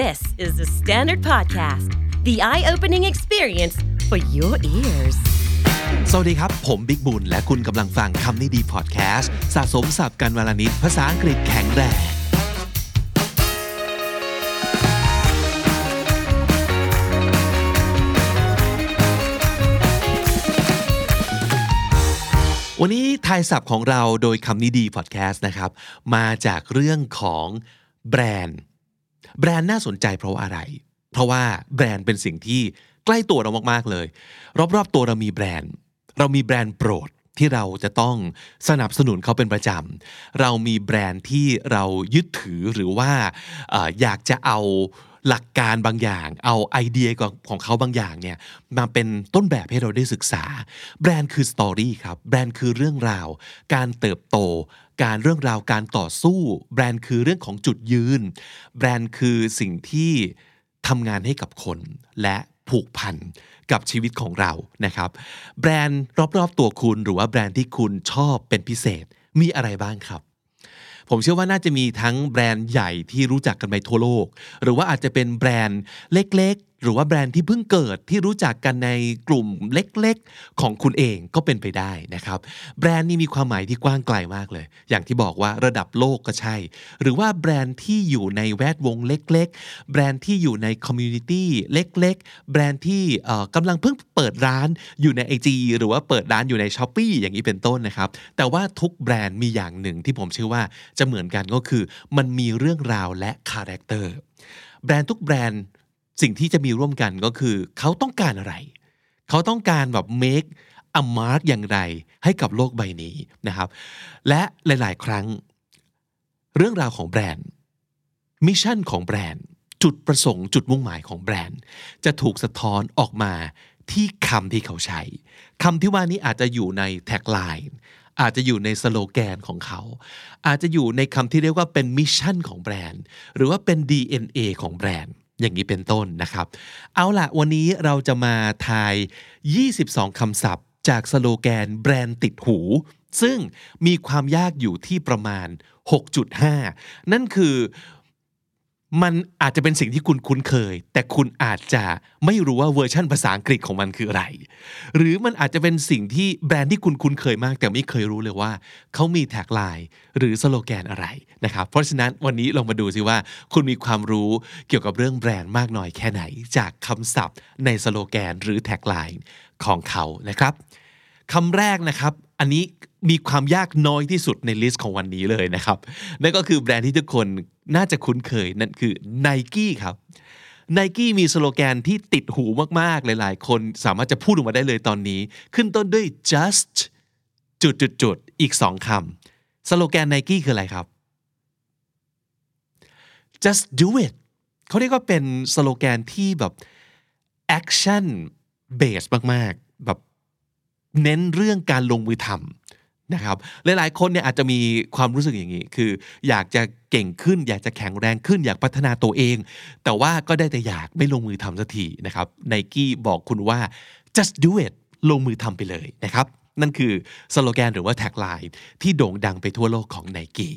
This is the Standard Podcast, the eye opening experience for your ears. สวัสดีครับ ผมบิ๊กบุญ และคุณกำลังฟังคำนี้ดีพอดแคสต์สะสมสับกันวลนิดภาษาอังกฤษแข็งแรงวันนี้ทายศัพท์ของเราโดยคำนี้ดีพอดแคสต์นะครับ มาจากเรื่องของแบรนด์ แบรนด์น่าสนใจเพราะอะไร เพราะว่าแบรนด์เป็นสิ่งที่ใกล้ตัวเรามากๆเลย รอบๆตัวเรามีแบรนด์ เรามีแบรนด์โปรดที่เราจะต้องสนับสนุนเขาเป็นประจำ เรามีแบรนด์ที่เรายึดถือหรือว่าออยากจะเอา หลักการบางอย่าง เอาไอเดียของของเขาบางอย่างเนี่ยมาเป็นต้นแบบให้เราได้ศึกษา แบรนด์คือ story ครับ แบรนด์คือเรื่องราว การเติบโต การเรื่องราวการต่อสู้ แบรนด์คือเรื่องของจุดยืน แบรนด์คือสิ่งที่ทำงานให้กับคนและผูกพันกับชีวิตของเรานะครับ แบรนด์รอบๆตัวคุณหรือว่าแบรนด์ที่คุณชอบเป็นพิเศษมีอะไรบ้างครับ ผมเชื่อว่าน่าจะมีทั้งแบรนด์ใหญ่ที่รู้จักกันไปทั่วโลก หรือว่าอาจจะเป็นแบรนด์เล็ก หรือว่าแบรนด์ที่เพิ่งเกิดที่รู้จักกันในกลุ่มเล็กๆ ของคุณเองก็เป็นไปได้นะครับ แบรนด์นี้มีความหมายที่กว้างไกลมากเลย อย่างที่บอกว่าระดับโลกก็ใช่ หรือว่าแบรนด์ที่อยู่ในแวดวงเล็ก ๆ แบรนด์ที่อยู่ใน community เล็ก ๆ แบรนด์ที่กำลังเพิ่งเปิดร้านอยู่ใน IG หรือว่าเปิดร้านอยู่ใน Shopee อย่างนี้เป็นต้นนะครับ แต่ว่าทุกแบรนด์มีอย่างหนึ่งที่ผมเชื่อว่าจะเหมือนกันก็คือ มันมีเรื่องราวและ characterแบรนด์ทุกแบรนด์ สิ่งที่จะมีร่วมกันก็คือเขาต้องการอะไร เขาต้องการแบบ make a mark อย่างไรให้กับโลกใบนี้นะครับ และหลาย ๆ ครั้ง เรื่องราวของแบรนด์ mission ของแบรนด์ จุดประสงค์จุดมุ่งหมายของแบรนด์ จะถูกสะท้อนออกมาที่คำที่เขาใช้คำที่ว่านี้อาจจะอยู่ใน tagline อาจจะอยู่ในสโลแกนของเขา อาจจะอยู่ในคำที่เรียกว่าเป็น mission ของแบรนด์ หรือว่าเป็น DNA ของแบรนด์ อย่างนี้เป็นต้นนะครับ เอาล่ะวันนี้เราจะมาทาย 22 คำศัพท์ จากสโลแกนแบรนด์ติดหู ซึ่งมีความยากอยู่ที่ประมาณ 6.5 นั่นคือ มันอาจจะเป็นสิ่งที่คุณคุ้นเคย แต่คุณอาจจะไม่รู้ว่าเวอร์ชันภาษาอังกฤษของมันคืออะไร หรือมันอาจจะเป็นสิ่งที่แบรนด์ที่คุณคุ้นเคยมาก แต่ไม่เคยรู้เลยว่าเขามี tagline หรือสโลแกนอะไรนะครับ เพราะฉะนั้นวันนี้ลองมาดูสิว่า คุณมีความรู้เกี่ยวกับเรื่องแบรนด์มากน้อยแค่ไหน จากคำศัพท์ในสโลแกนหรือ tagline ของเขานะครับคำแรกนะครับ อันนี้มีความยากน้อยที่สุดใน list ของวันนี้เลยนะครับ นั่นก็คือแบรนด์ที่ทุกคน น่าจะคุ้นเคยนั่นคือ Nike ครับ n i กี้มีสโลแกนที่ติดหูมากๆ หลายๆ คนสามารถจะพูดออกมาได้เลยตอนนี้ ขึ้นต้นด้วย just จุดจุดจุดอีกสองคำสโลแกน n i กี้คืออะไรครับ just do it เขาเรียกว่าเป็นสโลแกนที่แบบ action based มากๆ แบบเน้นเรื่องการลงมือทำ นะครับหลายๆคนเนี่ยอาจจะมีความรู้สึกอย่างนี้ คือ อยากจะเก่งขึ้น อยากจะแข็งแรงขึ้น อยากพัฒนาตัวเอง แต่ว่าก็ได้แต่อยากไม่ลงมือทำสักทีนะครับไนกี้บอกคุณว่า just do it ลงมือทำไปเลยนะครับ นั่นคือสโลแกนหรือว่าแท็กไลน์ที่โด่งดังไปทั่วโลกของไนกี้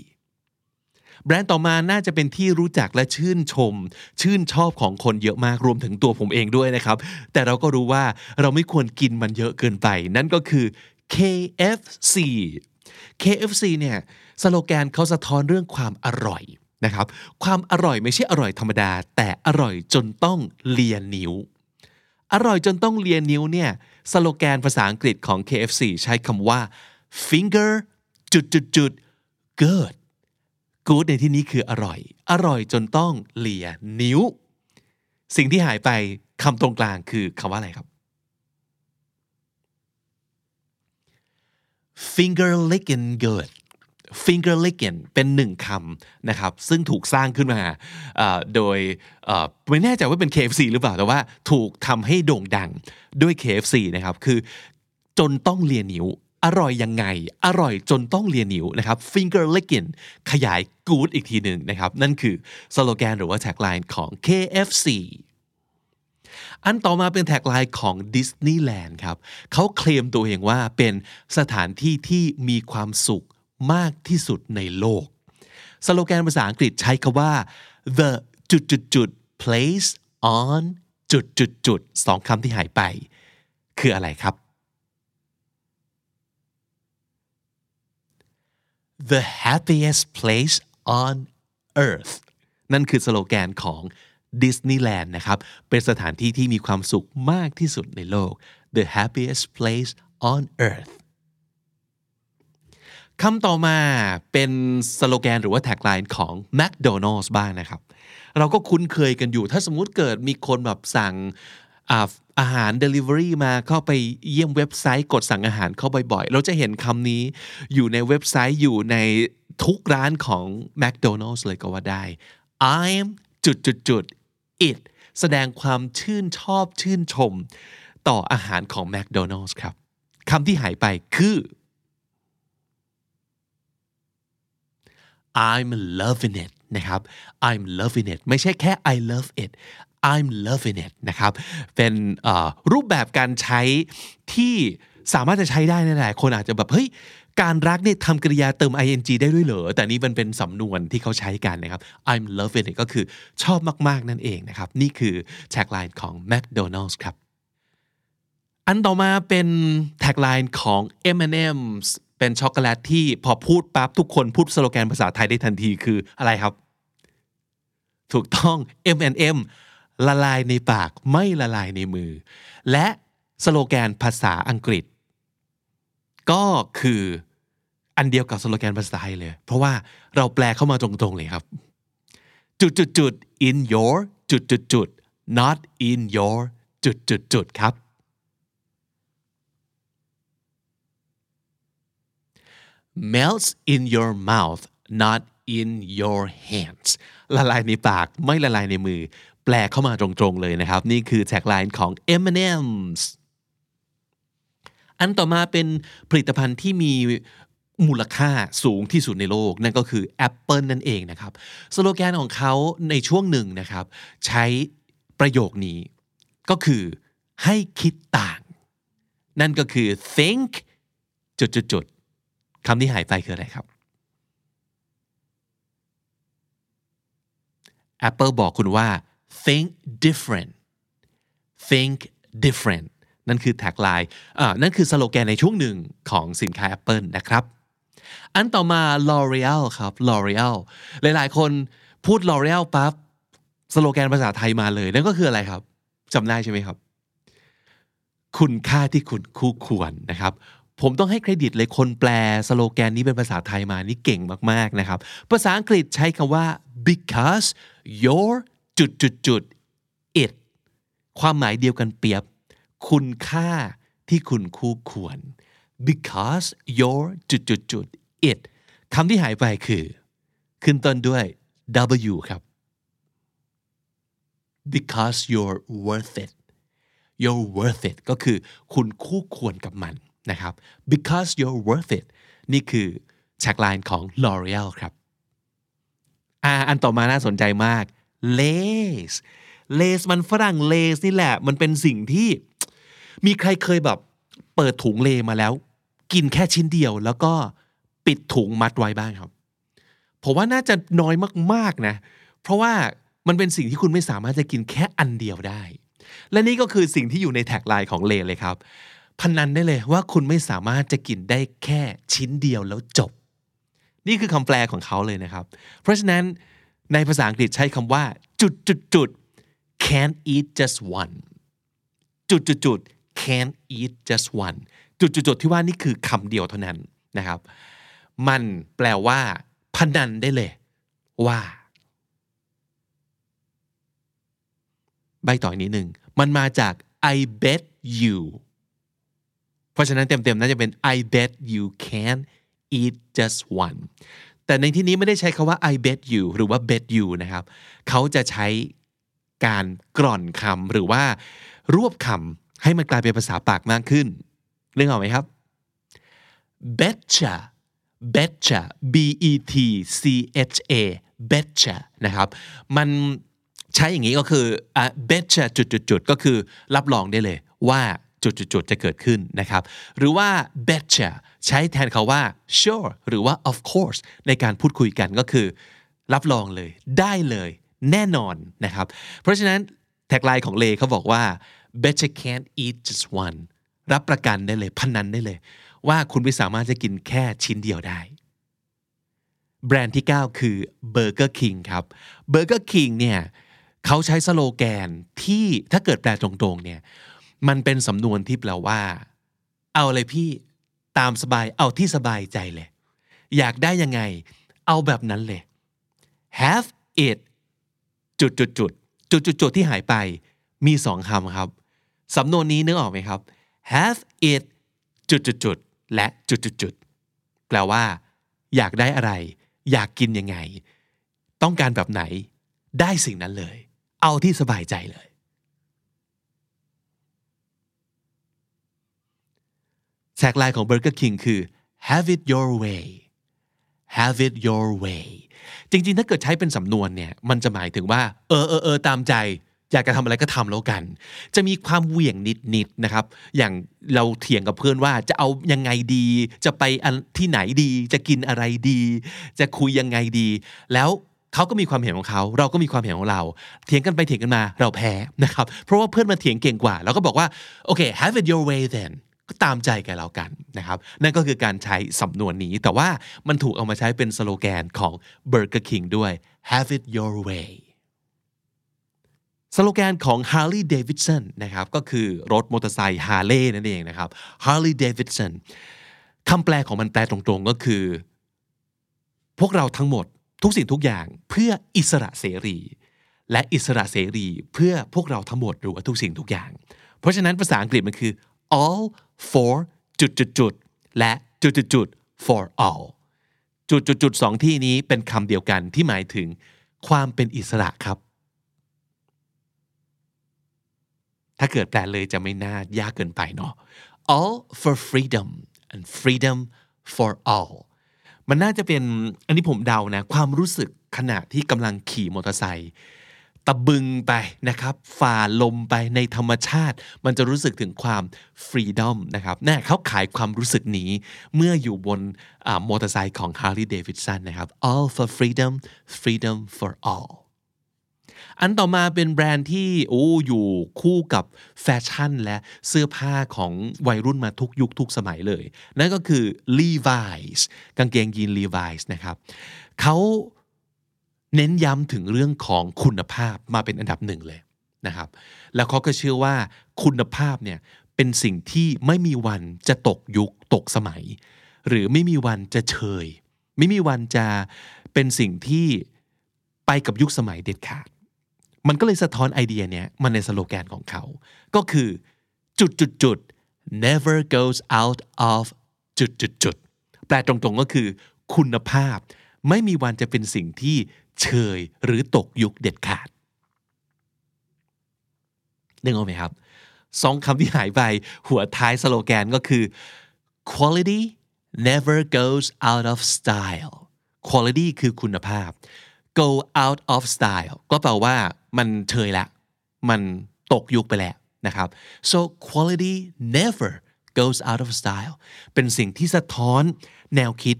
แบรนด์ต่อมาน่าจะเป็นที่รู้จักและชื่นชม ชื่นชอบของคนเยอะมากรวมถึงตัวผมเองด้วยนะครับ แต่เราก็รู้ว่าเราไม่ควรกินมันเยอะเกินไป นั่นก็คือ KFC KFC เนี่ยสโลแกนเขาสะท้อนเรื่องความอร่อยนะครับความอร่อยไม่ใช่อร่อยธรรมดา แต่อร่อยจนต้องเลียนิ้ว อร่อยจนต้องเลียนิ้วเนี่ยสโลแกนภาษาอังกฤษของ KFC ใช้คำว่า finger จุดจุดจุด good good ในที่นี้คืออร่อย อร่อยจนต้องเลียนิ้ว สิ่งที่หายไปคำตรงกลางคือคำว่าอะไรครับ finger licking good finger licking เป็นหนึ่งคำนะครับ ซึ่งถูกสร้างขึ้นมาโดยไม่แน่ใจว่าเป็น KFC หรือเปล่า แต่ว่าถูกทำให้โด่งดังด้วย KFC นะครับ คือจนต้องเลียนิ้ว อร่อยยังไง อร่อยจนต้องเลียนิ้วนะครับ finger licking ขยาย good อีกทีหนึ่งนะครับ นั่นคือสโลแกนหรือว่าแท็กไลน์ของ KFC อันต่อมาเป็น tagline ของดิสนีย์แลนด์ครับเขาเคลมตัวเองว่าเป็นสถานที่ที่มีความสุขมากที่สุดในโลก สโลแกนภาษาอังกฤษใช้คำว่า the จุดจุดจุด place on จุดจุดจุดสองคำที่หายไป คืออะไรครับ the happiest place on earth นั่นคือสโลแกนของ ดิสนีย์แลนด์นะครับ เป็นสถานที่ที่มีความสุขมากที่สุดในโลก the happiest place on earth คำต่อมาเป็นสโลแกนหรือว่า tagline ของ McDonald's บ้างนะครับ เราก็คุ้นเคยกันอยู่ ถ้าสมมุติเกิดมีคนแบบสั่งอาอาหาร Delivery มาเข้าไปเยี่ยมเว็บไซต์กดสั่งอาหารเข้าบ่อยๆ เราจะเห็นคำนี้อยู่ในเว็บไซต์อยู่ในทุกร้านของ McDonald's เลยก็ว่าได้ I'm จุดจุดจุด it แสดงความชื่นชอบชื่นชม ต่ออาหารของ McDonald's ครับคำที่หายไปคือ I'm loving it นะครับ I'm loving it ไม่ใช่แค่ I love it I'm loving it นะครับ เป็นรูปแบบการใช้ที่สามารถจะใช้ได้นั่นหละคนอาจจะแบบ เฮ้ย การรักเนี่ยทำกริยาเติม ing ได้ด้วยเหรอ แต่นี่มันเป็นสำนวนที่เขาใช้กันนะครับ I'm loving it ก็คือชอบมาก ๆ นั่นเองนะครับ นี่คือแท็กไลน์ของ McDonald's ครับ อันต่อมาเป็นแท็กไลน์ของ M&M's เป็นช็อกโกแลตที่พอพูดปั๊บทุกคนพูดสโลแกนภาษาไทยได้ทันทีคืออะไรครับ ถูกต้อง M&M ละลายในปากไม่ละลายในมือ และสโลแกนภาษาอังกฤษ ก็คืออันเดียวกับสโลแกนภาษาไทยเลย เพราะว่าเราแปลเข้ามาตรงๆเลยครับ จุดจุดจุด in your จุดจุดจุด not in your จุดจุดจุดครับ melts in your mouth not in your hands ละลายในปากไม่ละลายในมือ แปลเข้ามาตรงๆเลยนะครับ นี่คือแท็กไลน์ของ M&M's อันต่อมาเป็นผลิตภัณฑ์ที่มีมูลค่าสูงที่สุดในโลก นั่นก็คือ Apple นั่นเองนะครับ สโลแกนของเขาในช่วงหนึ่งนะครับ ใช้ประโยคนี้ก็คือให้คิดต่าง นั่นก็คือ think จุดๆคำที่หายไปคืออะไรครับ Apple บอกคุณว่า think different think different นั่นคือ tagline นั่นคือสโลแกนในช่วงหนึ่งของสินค้า Apple นะครับ อันต่อมา L'Oreal ครับ L'Oreal หลายๆ คนพูด L'Oreal ปั๊บสโลแกนภาษาไทยมาเลย นั่นก็คืออะไรครับจำได้ใช่ไหมครับ คุณค่าที่คุณคู่ควรนะครับผมต้องให้เครดิตเลยคนแปลสโลแกนนี้เป็นภาษาไทยมานี่เก่งมากๆนะครับ ภาษาอังกฤษใช้คำว่า because your จุดจุดจุด it ความหมายเดียวกันเปรียบ คุณค่าที่คุณคู่ควร because your จุดจุดจุด it คำที่หายไปคือ ขึ้นต้นด้วย W ครับ because you're worth it you're worth it ก็คือคุณคู่ควรกับมันนะครับ because you're worth it นี่คือแท็กไลน์ของ L'Oreal ครับอ่าอันต่อมาน่าสนใจมาก Lace Lace มันฝรั่ง Lace นี่แหละ มันเป็นสิ่งที่ มีใครเคยแบบเปิดถุงเลมาแล้ว กินแค่ชิ้นเดียว แล้วก็ปิดถุงมัดไว้บ้างครับ ผมว่าน่าจะน้อยมากๆนะ เพราะว่ามันเป็นสิ่งที่คุณไม่สามารถจะกินแค่อันเดียวได้ และนี่ก็คือสิ่งที่อยู่ในแท็กไลน์ของเลเลยครับ พนนันได้เลยว่าคุณไม่สามารถจะกินได้แค่ชิ้นเดียวแล้วจบ นี่คือคำแปลของเขาเลยนะครับ เพราะฉะนั้นในภาษาอังกฤษใช้คำว่า จุดจุดจุด can't eat just one จุดจุดจุด can't eat just one จุดจุดจุดที่ว่านี่คือคำเดียวเท่านั้นนะครับ มันแปลว่า พนันได้เลย ว่า ใบต่อยนิดหนึ่ง มันมาจาก I bet you เพราะฉะนั้นเต็มๆน่าจะเป็น I bet you can't eat just one แต่ในที่นี้ไม่ได้ใช้คาว่า I bet you หรือว่า bet you นะครับ เขาจะใช้การกร่อนคำหรือว่ารวบคำ ให้มันกลายเป็นภาษาปากมากขึ้นนึกองอกไหมครับ betcha betcha b e t c h a betcha นะครับ มันใช้อย่างนี้ก็คืออะ betcha จุดๆก็คือรับรองได้เลยว่าจุดๆจะเกิดขึ้นนะครับ หรือว่า betcha ใช้แทนคาว่า sure หรือว่า of course ในการพูดคุยกันก็คือ รับรองเลย ได้เลย แน่นอนนะครับ เพราะฉะนั้นแท็กไลน์ของเลเขาบอกว่า better can't eat just one รับประกันได้เลยพันนันได้เลย ว่าคุณไม่สามารถจะกินแค่ชิ้นเดียวได้ แบรนด์ที่ 9 คือ Burger King ครับ Burger King เนี่ยเขาใช้สโลแกนที่ถ้าเกิดแปลตรงๆเนี่ยมันเป็นสำนวนที่แปลว่า เอาเลยพี่ตามสบายเอาที่สบายใจเลย อยากได้ยังไง เอาแบบนั้นเลย have it จุดจุดจุดจุดจุดจุดที่หายไปมีสองคำครับ สำนวนนี้นึกออกไหมครับ have it จุดจุดจุดและจุดจุดจุดแปลว่า อยากได้อะไร อยากกินยังไง ต้องการแบบไหน ได้สิ่งนั้นเลย เอาที่สบายใจเลย แท็กไลน์ของ Burger King คือ have it your way have it your way จริงๆ ถ้าเกิดใช้เป็นสำนวนเนี่ย มันจะหมายถึงว่า เออเออเออตามใจ อยากจะทำอะไรก็ทำแล้วกัน จะมีความเหวี่ยงนิดๆนะครับ อย่างเราเถียงกับเพื่อนว่าจะเอายังไงดี จะไปที่ไหนดี จะกินอะไรดี จะคุยยังไงดี แล้วเขาก็มีความเห็นของเขา เราก็มีความเห็นของเรา เถียงกันไปเถียงกันมา เราแพ้นะครับ เพราะว่าเพื่อนมาเถียงเก่งกว่า เราก็บอกว่าโอเค have it your way then ก็ตามใจแกแล้วกันนะครับ นั่นก็คือการใช้สำนวนนี้ แต่ว่ามันถูกเอามาใช้เป็นสโลแกนของ Burger King ด้วย have it your way สโลแกนของ Harley Davidson นะครับก็คือรถมอเตอร์ไซค์ Harley นั่นเองนะครับ Harley Davidson คำแปลของมันแปลตรงๆก็คือ พวกเราทั้งหมดทุกสิ่งทุกอย่างเพื่ออิสระเสรี และอิสระเสรีเพื่อพวกเราทั้งหมดหรือว่าทุกสิ่งทุกอย่าง เพราะฉะนั้นภาษาอังกฤษมันคือ all for จุดจุดจุดและจุดจุดจุด for all จุดจุดจุดสองที่นี้เป็นคำเดียวกันที่หมายถึงความเป็นอิสระครับ ถ้าเกิดแปลเลยจะไม่น่ายากเกินไปเนาะ all for freedom and freedom for all มันน่าจะเป็นอันนี้ผมเดานะ ความรู้สึกขณะที่กำลังขี่มอเตอร์ไซค์ตะบึงไปนะครับ ฝ่าลมไปในธรรมชาติ มันจะรู้สึกถึงความฟรีดอมนะครับแน่เขาขายความรู้สึกนี้เมื่ออยู่บนมอเตอร์ไซค์ของ Harley Davidson นะครับ all for freedom freedom for all อันต่อมาเป็นแบรนด์ที่โอ้อยู่คู่กับแฟชั่นและเสื้อผ้าของวัยรุ่นมาทุกยุคทุกสมัยเลย นั่นก็คือ Levi's กางเกงยีน Levi's นะครับเขาเน้นย้ำถึงเรื่องของคุณภาพมาเป็นอันดับหนึ่งเลยนะครับ แล้วเขาก็เชื่อว่าคุณภาพเนี่ยเป็นสิ่งที่ไม่มีวันจะตกยุคตกสมัย หรือไม่มีวันจะเชยไม่มีวันจะเป็นสิ่งที่ไปกับยุคสมัยเด็ดขาด มันก็เลยสะท้อนไอเดียเนี้ยมันในสโลแกนของเขา ก็คือจุดจุดจุด never goes out of จุดจุดจุดแปลตรงๆก็คือคุณภาพ ไม่มีวันจะเป็นสิ่งที่เชยหรือตกยุคเด็ดขาดนึกออกไหมครับสองคำที่หายไปหัวท้ายสโลแกนก็คือ quality never goes out of style quality คือคุณภาพ go out of style ก็แปลว่า มันเชยละ มันตกยุคไปแล้วนะครับ so quality never goes out of style เป็นสิ่งที่สะท้อนแนวคิด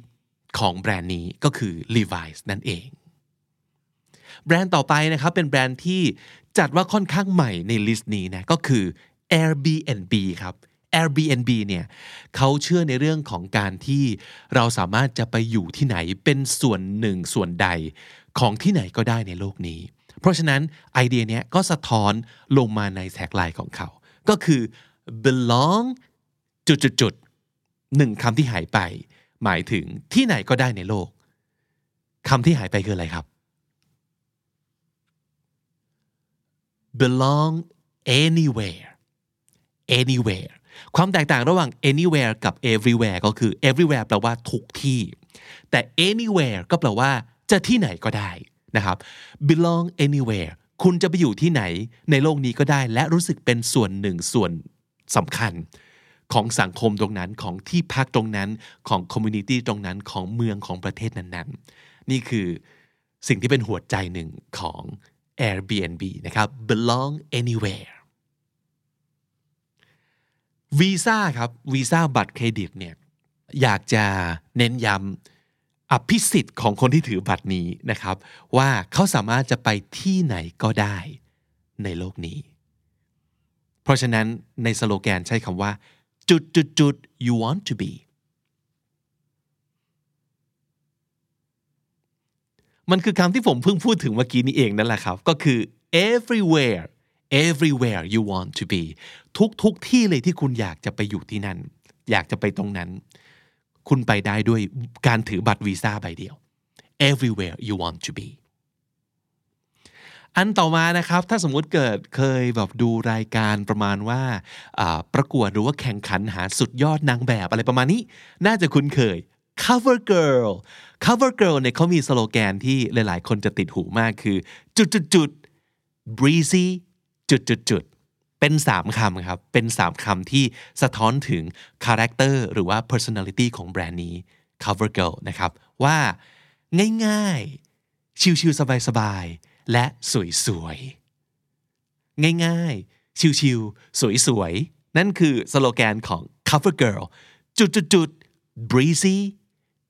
ของแบรนด์นี้ก็คือ Levi's นั่นเอง แบรนด์ต่อไปนะครับ เป็นแบรนด์ที่จัดว่าค่อนข้างใหม่ใน list นี้นะก็คือ Airbnb ครับ Airbnb เนี่ยเขาเชื่อในเรื่องของการที่เราสามารถจะไปอยู่ที่ไหนเป็นส่วนหนึ่งส่วนใดของที่ไหนก็ได้ในโลกนี้ เพราะฉะนั้นไอเดียนี้ก็สะท้อนลงมาใน tagline ของเขา ก็คือ belong จุดๆหนึ่งคำที่หายไป หมายถึงที่ไหนก็ได้ในโลกคำที่หายไปคืออะไรครับ belong anywhere anywhere ความแตกต่างระหว่าง anywhere กับ everywhere ก็คือ everywhere แปลว่าทุกที่ แต่ anywhere ก็แปลว่าจะที่ไหนก็ได้ นะครับ belong anywhere คุณจะไปอยู่ที่ไหนในโลกนี้ก็ได้ และรู้สึกเป็นส่วนหนึ่งส่วนสำคัญ ของสังคมตรงนั้นของที่พักตรงนั้นของ community ตรงนั้นของเมืองของประเทศนั้นๆ นี่คือสิ่งที่เป็นหัวใจหนึ่งของ Airbnb นะครับ belong anywhere วีซ่าครับวีซ่าบัตรเครดิตเนี่ยอยากจะเน้นย้ำ อภิสิทธิ์ของคนที่ถือบัตรนี้นะครับ ว่าเขาสามารถจะไปที่ไหนก็ได้ในโลกนี้ เพราะฉะนั้นในสโลแกนใช้คำว่า จุดจุดจุด you want to be มันคือคำที่ผมเพิ่งพูดถึงเมื่อกี้นี้เองนั่นแหละครับ ก็คือ everywhere everywhere you want to be ทุกทุกที่เลยที่คุณอยากจะไปอยู่ที่นั่น อยากจะไปตรงนั้น คุณไปได้ด้วยการถือบัตรวีซ่าใบเดียว everywhere you want to be อันต่อมานะครับ ถ้าสมมุติเกิดเคยแบบดูรายการประมาณว่า ประกวดหรือว่าแข่งขันหาสุดยอดนางแบบอะไรประมาณนี้ น่าจะคุ้นเคย cover girl cover girl เนี่ยเขามีสโลแกนที่หลาย ๆ คนจะติดหูมากคือ จุดจุดจุด breezy จุดจุดจุด เป็นสามคำครับ เป็นสามคำที่สะท้อนถึง character หรือว่า personality ของแบรนด์นี้ cover girl นะครับ ว่าง่ายๆ ชิวๆสบายๆ และสวยๆ ง่ายๆ ชิวๆ สวยๆ นั่นคือสโลแกนของ cover girl จุดจุดจุด breezy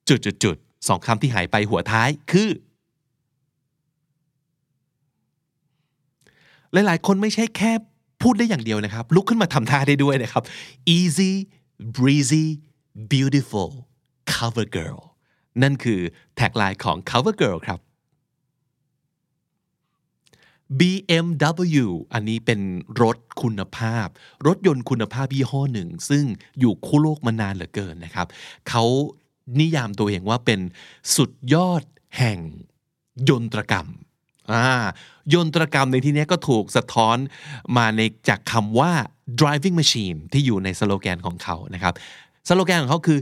จุดจุดจุดสองคำที่หายไปหัวท้ายคือหลายๆ คนไม่ใช่แค่ พูดได้อย่างเดียวนะครับ ลุกขึ้นมาทำท่าได้ด้วยนะครับ easy breezy beautiful cover girl นั่นคือแท็กไลน์ของ cover girl ครับ BMW อันนี้เป็นรถคุณภาพ รถยนต์คุณภาพยี่ห้อหนึ่ง ซึ่งอยู่คู่โลกมานานเหลือเกินนะครับเขานิยามตัวเองว่าเป็นสุดยอดแห่งยนตรกรรม อ่ายนตรกรรมในที่นี้ก็ถูกสะท้อนมาในจากคำว่า driving machine ที่อยู่ในสโลแกนของเขานะครับสโลแกนของเขาคือ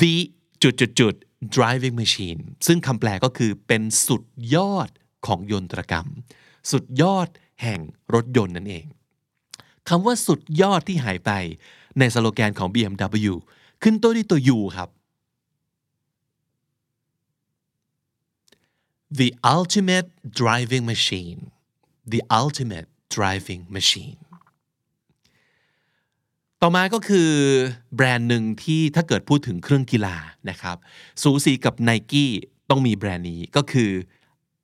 the จุดจุดจุด driving machine ซึ่งคำแปลก็คือเป็นสุดยอดของยนตรกรรม สุดยอดแห่งรถยนต์นั่นเองคำว่าสุดยอดที่หายไปในสโลแกนของ BMW ขึ้นต้นด้วยตัว U ครับ the ultimate driving machine the ultimate driving machine ต่อมาก็คือแบรนด์หนึ่งที่ถ้าเกิดพูดถึงเครื่องกีฬานะครับสูสีกับ n i กี้ต้องมีแบรนด์นี้ก็คือ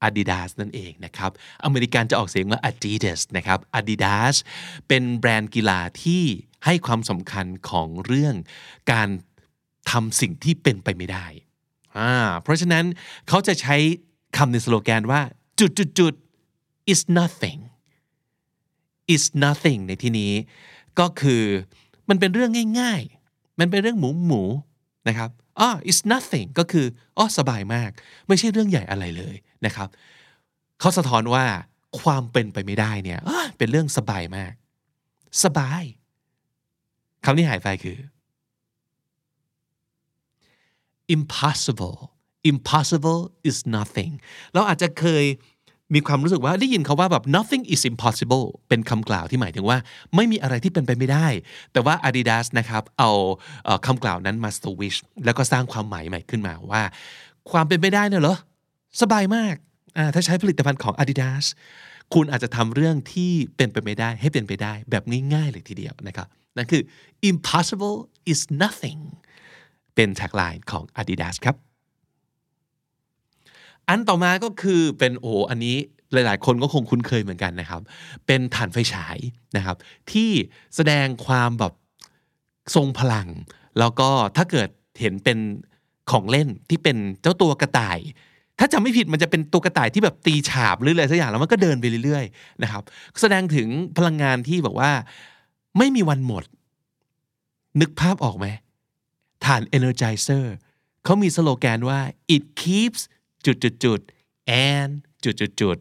Adidas นั่นเองนะครับ อเมริกันจะออกเสียงว่า Adidas นะครับ Adidas เป็นแบรนด์กีฬาที่ให้ความสำคัญของเรื่องการทำสิ่งที่เป็นไปไม่ได้อ่าเพราะฉะนั้นเขาจะใช้ คำในสโลแกนว่าจุดจุดจุด is nothing is nothing ในที่นี้ ก็คือมันเป็นเรื่องง่าย ๆ มันเป็นเรื่องหมูหมูนะครับอ๋อ is nothing ก็คืออ๋อสบายมาก ไม่ใช่เรื่องใหญ่อะไรเลยนะครับเขาสะท้อนว่าความเป็นไปไม่ได้เนี่ยเป็นเรื่องสบายมาก สบายคำที่หายไปคือ impossible impossible is nothing เราอาจจะเคยมีความรู้สึกว่าได้ยินเขาว่าแบบ nothing is impossible เป็นคำกล่าวที่หมายถึงว่า ไม่มีอะไรที่เป็นไปไม่ได้ แต่ว่า Adidas นะครับเอาคำกล่าวนั้นมา switch แล้วก็สร้างความหมายใหม่ขึ้นมาว่า ความเป็นไปได้เนี่ยเหรอ สบายมากถ้าใช้ผลิตภัณฑ์ของ Adidas คุณอาจจะทำเรื่องที่เป็นไปไม่ได้ให้เป็นไปได้แบบง่าย ๆ เลยทีเดียวนะครับนั่นคือ impossible is nothing เป็นแท็กไลน์ของ Adidas ครับ อันต่อมาก็คือเป็นโอ้อันนี้หลาย ๆ คนก็คงคุ้นเคยเหมือนกันนะครับ เป็นฐานไฟฉายนะครับ ที่แสดงความแบบทรงพลัง แล้วก็ถ้าเกิดเห็นเป็นของเล่นที่เป็นเจ้าตัวกระต่าย ถ้าจำไม่ผิดมันจะเป็นตัวกระต่ายที่แบบตีฉาบหรืออะไรสักอย่างแล้วมันก็เดินไปเรื่อย ๆ นะครับ แสดงถึงพลังงานที่บอกว่าไม่มีวันหมด นึกภาพออกไหมฐาน Energizer เขามีสโลแกนว่า it keeps จุดจุดจุด and จุดจุดจุด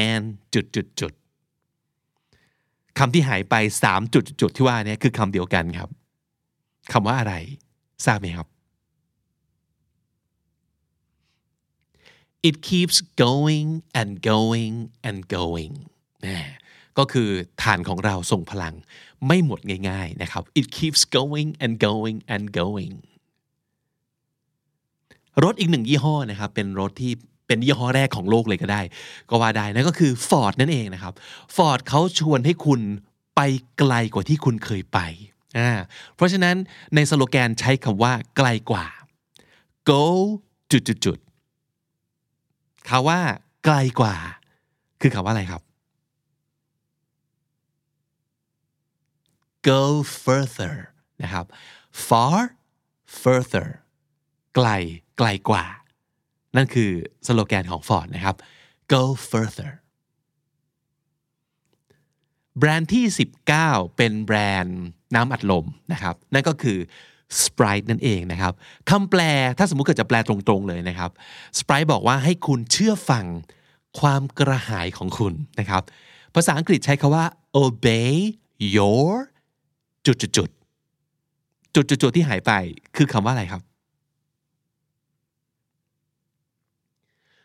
and จุดจุดจุดคำที่หายไปสามจุดจุดที่ว่านี้คือคำเดียวกันครับคำว่าอะไรทราบไหมครับ it keeps going and going and going นะก็คือฐานของเราส่งพลังไม่หมดง่ายๆนะครับ it keeps going and going and going รถอีกหนึ่งยี่ห้อนะครับ เป็นรถที่เป็นยี่ห้อแรกของโลกเลยก็ได้ ก็ว่าได้นั่นก็คือ Ford นั่นเองนะครับ Ford เขาชวนให้คุณไปไกลกว่าที่คุณเคยไปอ่าเพราะฉะนั้นในสโลแกนใช้คำว่าไกลกว่า go จุดจุดจุดคาว่าไกลกว่า คือคำว่าอะไรครับ go further นะครับ far further ไกล ไกลกว่า นั่นคือสโลแกนของ Ford นะครับ go further แบรนด์ที่ 19 เป็นแบรนด์น้ำอัดลมนะครับ นั่นก็คือ Sprite นั่นเองนะครับคำแปลถ้าสมมุติเกิดจะแปลตรงๆเลยนะครับ Sprite บอกว่าให้คุณเชื่อฟังความกระหายของคุณนะครับ ภาษาอังกฤษใช้คาว่า obey your จุดจุดจุดจุดจุดจุดที่หายไปคือคำว่าอะไรครับ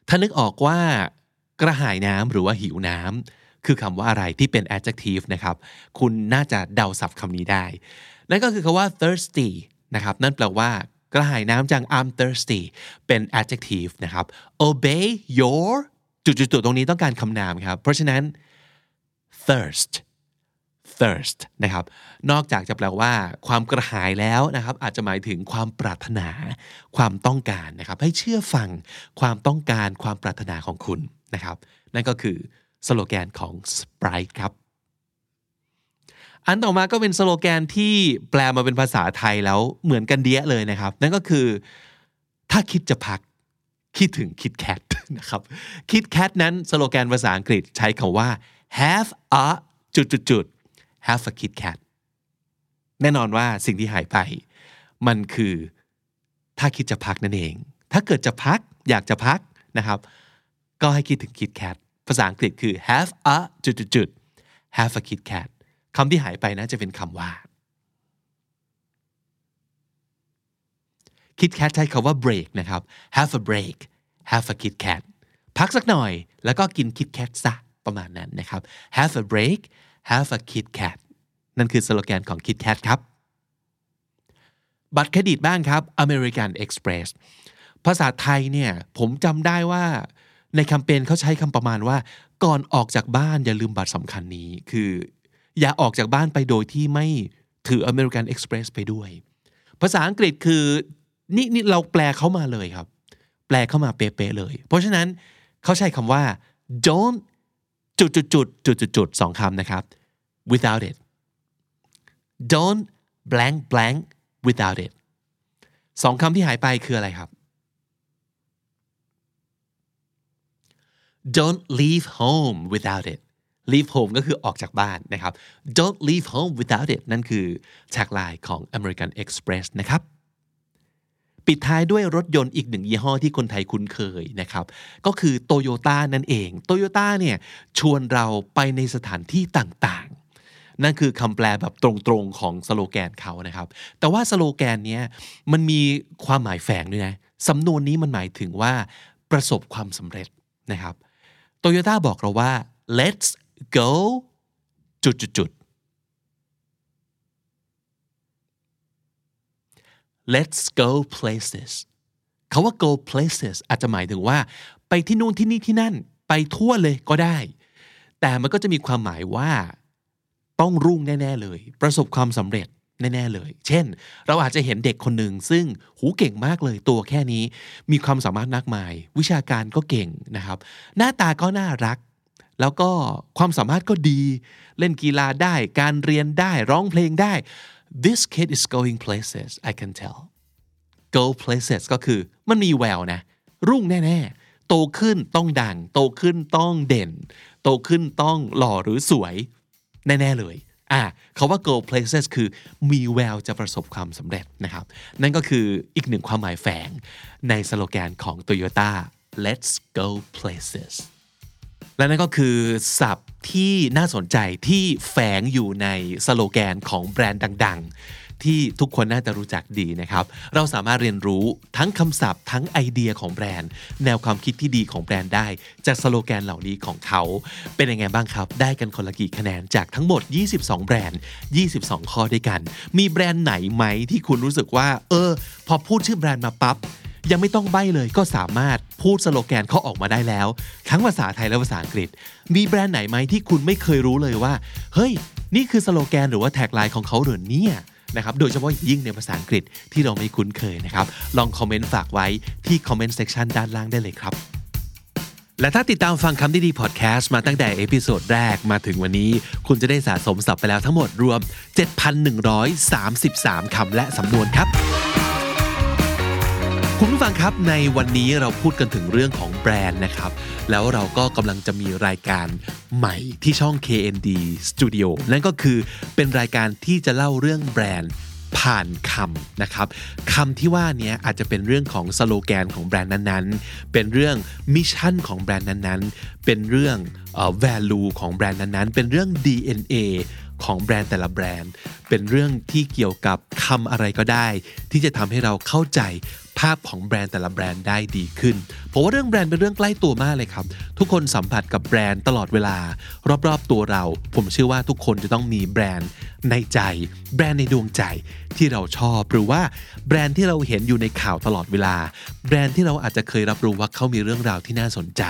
ถ้านึกออกว่ากระหายน้ำหรือว่าหิวน้ำคือคำว่าอะไรที่เป็น adjective นะครับ คุณน่าจะเดาศัพท์คำนี้ได้ นั่นก็คือคำว่า thirsty นะครับนั่นแปลว่ากระหายน้ำจัง I'm thirsty เป็น adjective นะครับ obey your จุดๆตรงนี้ต้องการคำนามครับ เพราะฉะนั้น thirst thirst นะครับ นอกจากจะแปลว่า ความกระหายแล้วนะครับ อาจจะหมายถึงความปรารถนา ความต้องการนะครับ ให้เชื่อฟังความต้องการความปรารถนาของคุณนะครับ นั่นก็คือสโลแกนของ Sprite ครับ อันต่อมาก็เป็นสโลแกนที่แปลมาเป็นภาษาไทยแล้วเหมือนกันเดียเลยนะครับ นั่นก็คือ ถ้าคิดจะพักคิดถึงคิดแคทนะครับคิดแคทนั้นสโลแกนภาษาอังกฤษใช้คำว่า have a จุดจุดจุด have a Kit Kat แน่นอนว่าสิ่งที่หายไป มันคือถ้าคิดจะพักนั่นเอง ถ้าเกิดจะพักอยากจะพักนะครับ ก็ให้คิดถึง Kit Kat ภาษาอังกฤษคือ have a จุดจุดจุด have a Kit Kat คำที่หายไปนะจะเป็นคำว่า Kit Kat ใช้คำว่า break นะครับ have a break have a Kit Kat พักสักหน่อย แล้วก็กิน Kit Kat ซะประมาณนั้นนะครับ have a break have a Kit Kat นั่นคือสโลแกนของ Kit Kat ครับ บัตรเครดิตบ้างครับ American Express ภาษาไทยเนี่ยผมจำได้ว่าในแคมเปญเขาใช้คำประมาณว่า ก่อนออกจากบ้านอย่าลืมบัตรสำคัญนี้ คือ อย่าออกจากบ้านไปโดยที่ไม่ถือ American Express ไปด้วย ภาษาอังกฤษคือนี่นี่เราแปลเข้ามาเลยครับ แปลเข้ามาเป๊ะๆเลย เพราะฉะนั้นเขาใช้คำว่า don't จุดจุดจุดจุดจุดจุดสองคำนะครับ without it don't blank blank without it สองคำที่หายไปคืออะไรครับ don't leave home without it leave home ก็คือออกจากบ้านนะครับ don't leave home without it นั่นคือ tagline ของ American Express นะครับ ปิดท้ายด้วยรถยนต์อีกหนึ่งยี่ห้อที่คนไทยคุ้นเคยนะครับ ก็คือโตโยต้านั่นเองโตโยต้าเนี่ยชวนเราไปในสถานที่ต่างๆ นั่นคือคำแปลแบบตรงๆของสโลแกนเขานะครับ แต่ว่าสโลแกนเนี้ยมันมีความหมายแฝงด้วยนะสำนวนนี้มันหมายถึงว่าประสบความสำเร็จนะครับโตโยต้าบอกเราว่า let's go จุดจุดจุด let's go places คาว่า go places อาจจะหมายถึงว่า ไปที่นู่นที่นี่ที่นั่น ไปทั่วเลยก็ได้ แต่มันก็จะมีความหมายว่า ต้องรุ่งแน่ ๆ เลย ประสบความสำเร็จแน่ๆเลย เช่น เราอาจจะเห็นเด็กคนหนึ่งซึ่งหูเก่งมากเลยตัวแค่นี้ มีความสามารถมากมาย วิชาการก็เก่งนะครับ หน้าตาก็น่ารัก แล้วก็ความสามารถก็ดี เล่นกีฬาได้ การเรียนได้ ร้องเพลงได้ this kid is going places I can tell go places ก็คือมันมีแววนะ รุ่งแน่ ๆ โตขึ้นต้องดัง โตขึ้นต้องเด่น โตขึ้นต้องหล่อหรือสวย แน่ ๆ เลยอะเขาว่า go places คือมีแววจะประสบความสำเร็จนะครับ นั่นก็คืออีกหนึ่งความหมายแฝงในสโลแกนของ Toyota let's go places และนั่นก็คือศัพท์ ที่น่าสนใจที่แฝงอยู่ในสโลแกนของแบรนด์ดัง ๆ ที่ทุกคนน่าจะรู้จักดีนะครับ เราสามารถเรียนรู้ทั้งคำศัพท์ ทั้งไอเดียของแบรนด์ แนวความคิดที่ดีของแบรนด์ได้ จากสโลแกนเหล่านี้ของเขา เป็นยังไงบ้างครับ ได้กันคนละกี่คะแนนจากทั้งหมด 22 แบรนด์ 22 ข้อด้วยกัน มีแบรนด์ไหนไหมที่คุณรู้สึกว่า เออ พอพูดชื่อแบรนด์มาปั๊บ ยังไม่ต้องใบ้เลยก็สามารถพูดสโลแกนเขาออกมาได้แล้ว ทั้งภาษาไทยและภาษาอังกฤษ มีแบรนด์ไหนไหมที่คุณไม่เคยรู้เลยว่า เฮ้ย นี่คือสโลแกนหรือว่า tagline ของเขาเหรอเนี่ยนะครับโดยเฉพาะยิ่งในภาษาอังกฤษที่เราไม่คุ้นเคยนะครับ ลองคอมเมนต์ฝากไว้ที่คอมเมนต์เซ c ชันด้านล่างได้เลยครับ และถ้าติดตามฟังคำนี้ดีพอดแคสต์มาตั้งแต่ episode แรกมาถึงวันนี้ คุณจะได้สะสมศัพท์ไปแล้วทั้งหมดรวม 7,133 คำและสำนวนครับ คุณผู้ฟังครับในวันนี้เราพูดกันถึงเรื่องของแบรนด์นะครับ แล้วเราก็กำลังจะมีรายการใหม่ที่ช่อง KND Studio นั่นก็คือเป็นรายการที่จะเล่าเรื่องแบรนด์ผ่านคำนะครับคำที่ว่านี้อาจจะเป็นเรื่องของสโลแกนของแบรนด์นั้นๆ เป็นเรื่องmission ของแบรนด์นั้นๆ เป็นเรื่องเอ่อ value ของแบรนด์นั้นๆ เป็นเรื่อง DNA ของแบรนด์แต่ละแบรนด์ เป็นเรื่องที่เกี่ยวกับคำอะไรก็ได้ ที่จะทำให้เราเข้าใจ ภาพของแบรนด์แต่ละแบรนด์ได้ดีขึ้นเพราะว่าเรื่องแบรนด์เป็นเรื่องใกล้ตัวมากเลยครับ ทุกคนสัมผัสกับแบรนด์ตลอดเวลา รอบๆตัวเรา ผมเชื่อว่าทุกคนจะต้องมีแบรนด์ในใจ แบรนด์ในดวงใจที่เราชอบ หรือว่าแบรนด์ที่เราเห็นอยู่ในข่าวตลอดเวลา แบรนด์ที่เราอาจจะเคยรับรู้ว่าเขามีเรื่องราวที่น่าสนใจ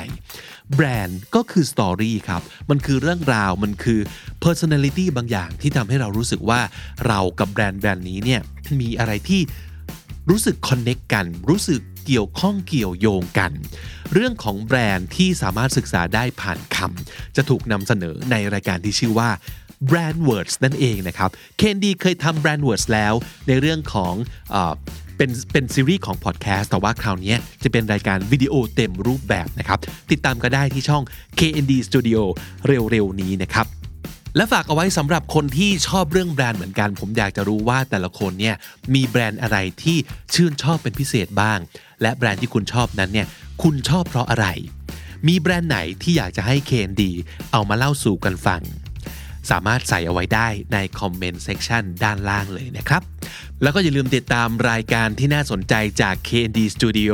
แบรนด์ก็คือ story ครับ มันคือเรื่องราว มันคือ personality บางอย่างที่ทำให้เรารู้สึกว่าเรากับแบรนด์แบรนด์นี้เนี่ยมีอะไรที่ รู้สึก connect กัน รู้สึกเกี่ยวข้องเกี่ยวโยงกัน เรื่องของแบรนด์ที่สามารถศึกษาได้ผ่านคำจะถูกนำเสนอในรายการที่ชื่อว่า Brand Words นั่นเองนะครับ เคนดีเคยทำ Brand Words แล้วในเรื่องของอเป็นเป็นซีรีส์ของพอดแคสต์แต่ว่าคราวนี้จะเป็นรายการวิดีโอเต็มรูปแบบนะครับ ติดตามก็ได้ที่ช่อง KND Studio เร็วๆนี้นะครับ และฝากเอาไว้สำหรับคนที่ชอบเรื่องแบรนด์เหมือนกัน ผมอยากจะรู้ว่าแต่ละคนเนี่ยมีแบรนด์อะไรที่ชื่นชอบเป็นพิเศษบ้าง และแบรนด์ที่คุณชอบนั้นเนี่ยคุณชอบเพราะอะไร มีแบรนด์ไหนที่อยากจะให้เคนดีเอามาเล่าสู่กันฟัง สามารถใส่เอาไว้ได้ในคอมเมนต์เซ c ชันด้านล่างเลยนะครับ แล้วก็อย่าลืมติดตามรายการที่น่าสนใจจาก KND Studio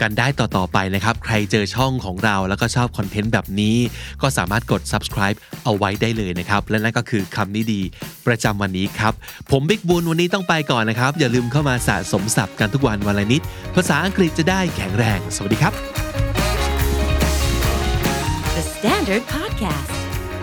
กันได้ต่อ ๆ ไปนะครับ ใครเจอช่องของเราแล้วก็ชอบคอนเทนต์แบบนี้ ก็สามารถกด subscribe เอาไว้ได้เลยนะครับ และนั่นก็คือคำนี้ดีประจำวันนี้ครับ ผมบิ๊กบุญวันนี้ต้องไปก่อนนะครับ อย่าลืมเข้ามาสะสมศัพท์กันทุกวันวันละนิด ภาษาอังกฤษจะได้แข็งแรง สวัสดีครับ The Standard Podcast,